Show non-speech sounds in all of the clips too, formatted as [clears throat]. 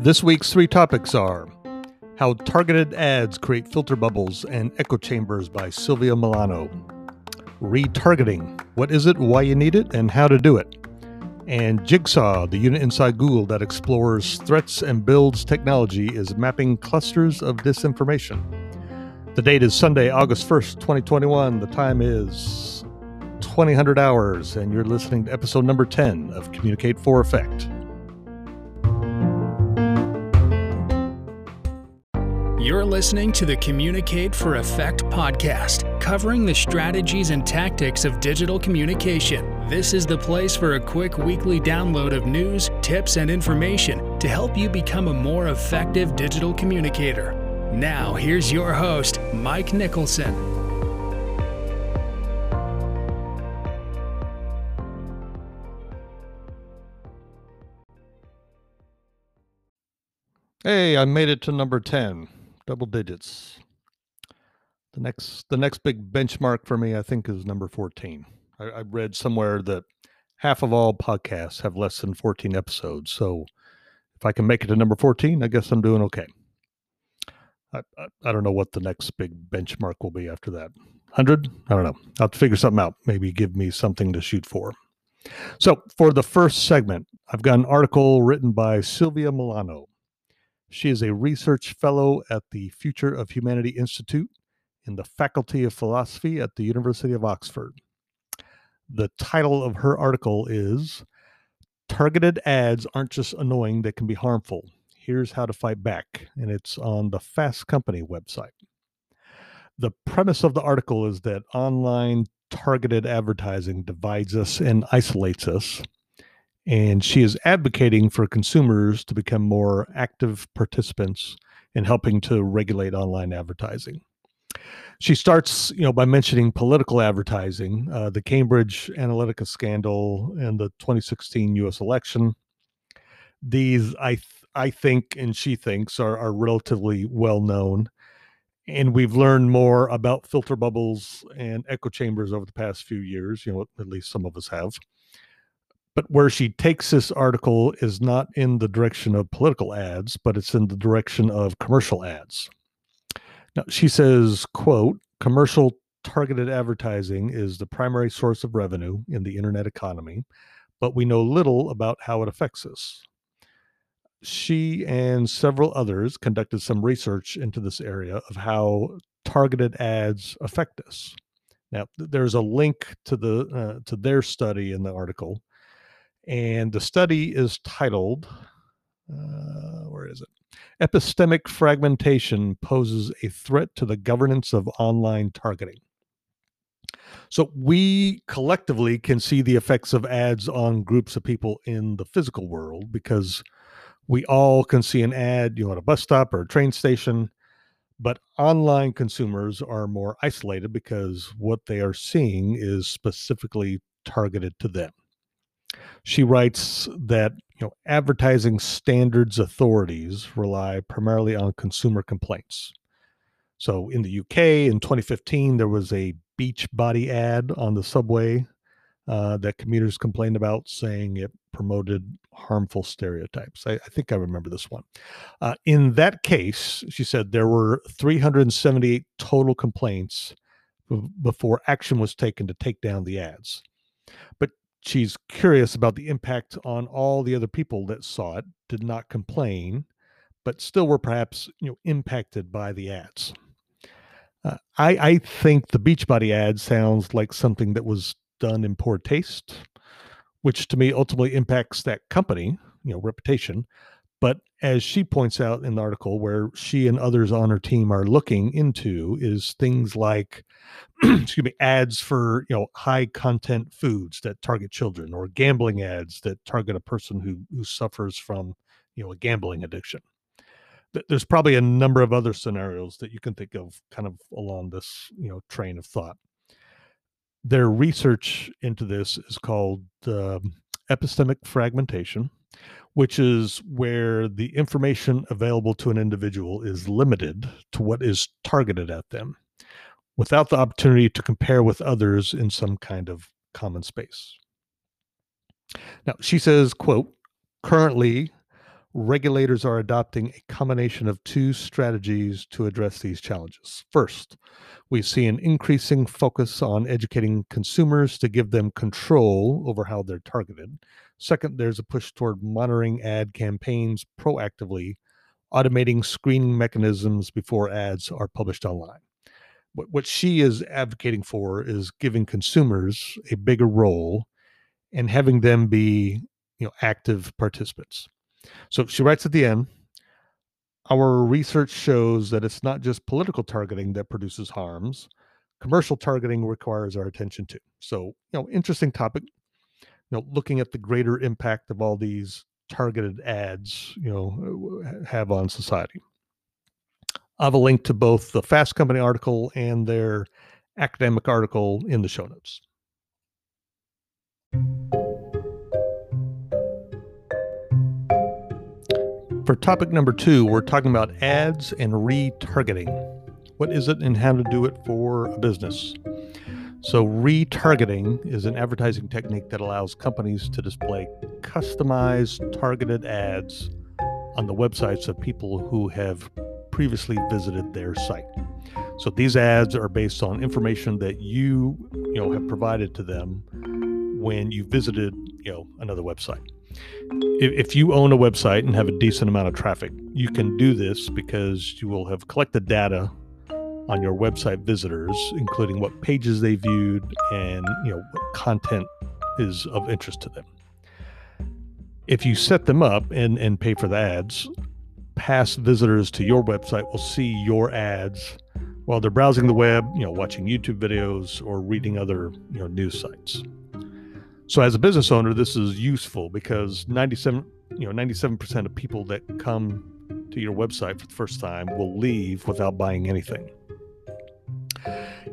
This week's three topics are How Targeted Ads Create Filter Bubbles and Echo Chambers by Silvia Milano. Retargeting What is it, why you need it, and how to do it. And Jigsaw, the unit inside Google that explores threats and builds technology, is mapping clusters of disinformation. The date is Sunday, August 1st, 2021. The time is 2000 hours, and you're listening to episode number 10 of Communicate for Effect. You're listening to the Communicate for Effect podcast, covering the strategies and tactics of digital communication. This is the place for a quick weekly download of news, tips, and information to help you become a more effective digital communicator. Now, here's your host, Mike Nicholson. Hey, I made it to number 10, double digits. The next the next big benchmark for me, I think, is number 14. I, I read somewhere that half of all podcasts have less than 14 episodes. So if I can make it to number 14, I guess I'm doing okay. I, I, I don't know what the next big benchmark will be after that. 100? I don't know. I'll have to figure something out. Maybe give me something to shoot for. So, for the first segment, I've got an article written by Silvia Milano. She is a research fellow at the Future of Humanity Institute in the Faculty of Philosophy at the University of Oxford. The title of her article is Targeted Ads Aren't Just Annoying, They Can Be Harmful Here's How to Fight Back, and it's on the Fast Company website. The premise of the article is that online targeted advertising divides us and isolates us. And she is advocating for consumers to become more active participants in helping to regulate online advertising. She starts, you know, by mentioning political advertising, uh, the Cambridge Analytica scandal, and the 2016 U.S. election. These, I I think and she thinks are, are relatively well known. And we've learned more about filter bubbles and echo chambers over the past few years, you know, at least some of us have. But where she takes this article is not in the direction of political ads, but it's in the direction of commercial ads. Now, she says, quote, commercial targeted advertising is the primary source of revenue in the internet economy, but we know little about how it affects us she and several others conducted some research into this area of how targeted ads affect us. Now, there's a link to the uh, to their study in the article, and the study is titled, uh, "Where is it? Epistemic fragmentation poses a threat to the governance of online targeting." So we collectively can see the effects of ads on groups of people in the physical world because we all can see an ad, you know, at a bus stop or a train station, but online consumers are more isolated because what they are seeing is specifically targeted to them. She writes that you know advertising standards authorities rely primarily on consumer complaints. So in the UK in 2015 there was a beach body ad on the subway uh, that commuters complained about, saying it promoted harmful stereotypes. I, I think I remember this one. Uh, in that case, she said there were 378 total complaints b- before action was taken to take down the ads. But she's curious about the impact on all the other people that saw it, did not complain, but still were perhaps you know impacted by the ads. Uh, I, I think the Beachbody ad sounds like something that was done in poor taste, which to me ultimately impacts that company, you know, reputation. But as she points out in the article, where she and others on her team are looking into is things like, [clears throat] excuse me, ads for you know high content foods that target children, or gambling ads that target a person who who suffers from you know a gambling addiction. There's probably a number of other scenarios that you can think of, kind of along this you know train of thought their research into this is called uh, epistemic fragmentation, which is where the information available to an individual is limited to what is targeted at them without the opportunity to compare with others in some kind of common space. Now, she says, quote, currently regulators are adopting a combination of two strategies to address these challenges. First, we see an increasing focus on educating consumers to give them control over how they're targeted. Second, there's a push toward monitoring ad campaigns proactively, automating screening mechanisms before ads are published online. What, she is advocating for is giving consumers a bigger role and having them be you know active participants. So she writes at the end, our research shows that it's not just political targeting that produces harms. Commercial targeting requires our attention too. So, you know, interesting topic. You know, looking at the greater impact of all these targeted ads, you know, uh, have on society. I have a link to both the Fast Company article and their academic article in the show notes. For topic number two, we're talking about ads and retargeting. What is it and how to do it for a business? So, retargeting is an advertising technique that allows companies to display customized, targeted ads on the websites of people who have previously visited their site. So, these ads are based on information that you, you know, have provided to them when you visited, you know, another website if you own a website and have a decent amount of traffic, you can do this because you will have collected data on your website visitors, including what pages they viewed and you know what content is of interest to them. If you set them up and, and pay for the ads, past visitors to your website will see your ads while they're browsing the web, you know, watching YouTube videos or reading other you know news sites. So as a business owner, this is useful because 97, you know, 97% of people that come to your website for the first time will leave without buying anything.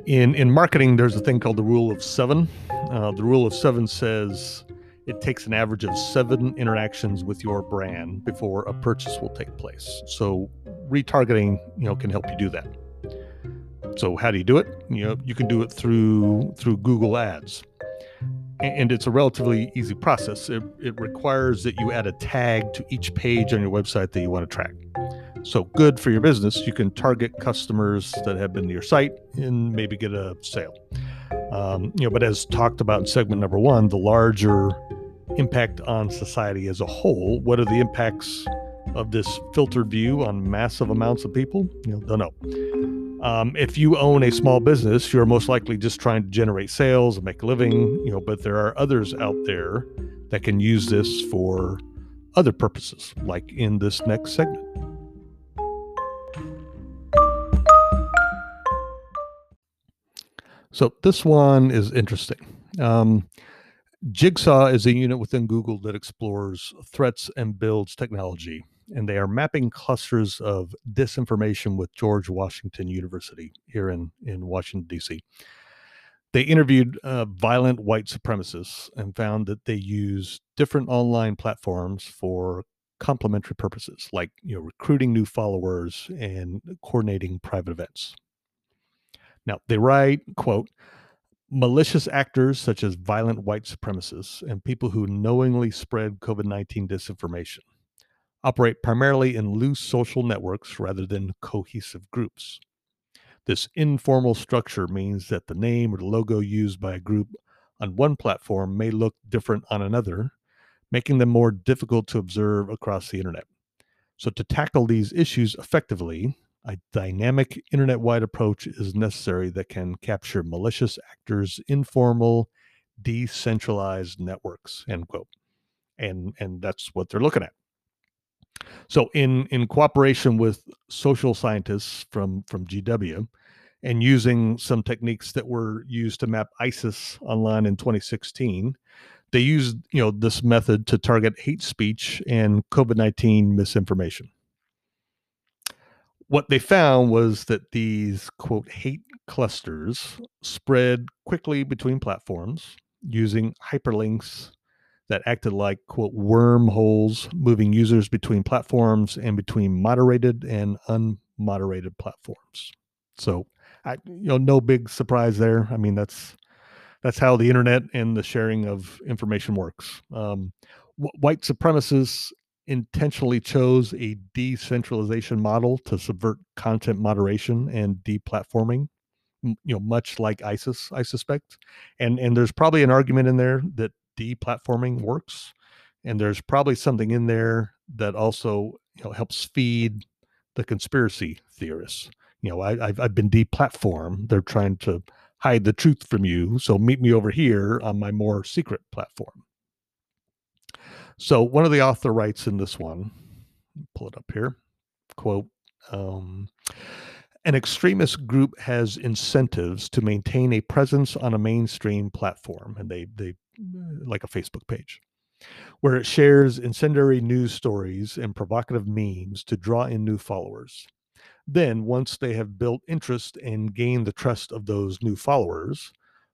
In in marketing, there's a thing called the rule of seven. Uh, the rule of seven says it takes an average of seven interactions with your brand before a purchase will take place. So retargeting, you know, can help you do that. So how do you do it? You know, you can do it through through Google Ads and it's a relatively easy process. It, it, requires that you add a tag to each page on your website that you want to track. So, good for your business. You can target customers that have been to your site and maybe get a sale. Um, you know, but as talked about in segment number one, the larger impact on society as a whole. What are the impacts of this filtered view on massive amounts of people? You know, don't know. Um, if you own a small business, you're most likely just trying to generate sales and make a living, you know, but there are others out there that can use this for other purposes, like in this next segment. So this one is interesting. Um, Jigsaw is a unit within Google that explores threats and builds technology and they are mapping clusters of disinformation with George Washington University here in, in Washington, D.C. They interviewed uh, violent white supremacists and found that they use different online platforms for complementary purposes, like you know, recruiting new followers and coordinating private events. Now, they write, quote, malicious actors such as violent white supremacists and people who knowingly spread COVID 19 disinformation operate primarily in loose social networks rather than cohesive groups. This informal structure means that the name or the logo used by a group on one platform may look different on another, making them more difficult to observe across the internet. So, to tackle these issues effectively, a dynamic internet wide approach is necessary that can capture malicious actors' informal, decentralized networks. End quote. And, and that's what they're looking at. So, in in cooperation with social scientists from from GW, and using some techniques that were used to map ISIS online in 2016, they used you know this method to target hate speech and COVID-19 misinformation. What they found was that these quote hate clusters spread quickly between platforms using hyperlinks that acted like quote wormholes moving users between platforms and between moderated and unmoderated platforms. So I, you know no big surprise there. I mean that's that's how the internet and the sharing of information works. Um, white supremacists intentionally chose a decentralization model to subvert content moderation and deplatforming you know much like isis i suspect. And and there's probably an argument in there that deplatforming works and there's probably something in there that also you know helps feed the conspiracy theorists. You know I, I've, I've been deplatformed. They're trying to hide the truth from you so meet me over here on my more secret platform. So one of the author writes in this one, pull it up here, quote, um, an extremist group has incentives to maintain a presence on a mainstream platform, and they they like a Facebook page, where it shares incendiary news stories and provocative memes to draw in new followers. Then, once they have built interest and gained the trust of those new followers,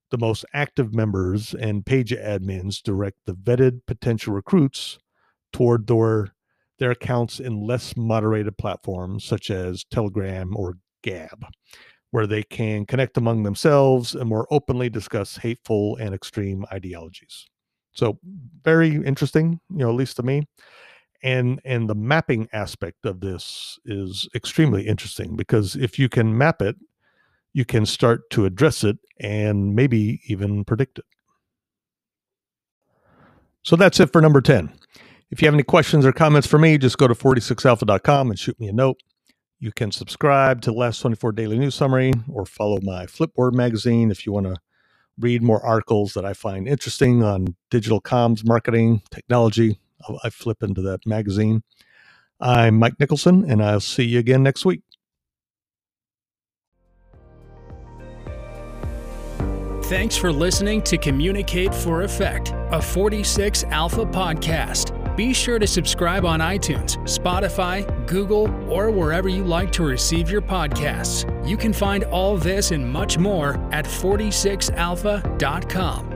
the most active members and page admins direct the vetted potential recruits toward their, their accounts in less moderated platforms such as Telegram or Gab, where they can connect among themselves and more openly discuss hateful and extreme ideologies. So very interesting, you know, at least to me. And and the mapping aspect of this is extremely interesting because if you can map it you can start to address it and maybe even predict it. So that's it for number 10. If you have any questions or comments for me, just go to 46alpha.com and shoot me a note. You can subscribe to last 24 daily news summary or follow my Flipboard magazine if you want to read more articles that I find interesting on digital comms, marketing, technology. I flip into that magazine. I'm Mike Nicholson, and I'll see you again next week. Thanks for listening to Communicate for Effect, a 46 Alpha podcast. Be sure to subscribe on iTunes, Spotify, Google, or wherever you like to receive your podcasts. You can find all this and much more at 46alpha.com.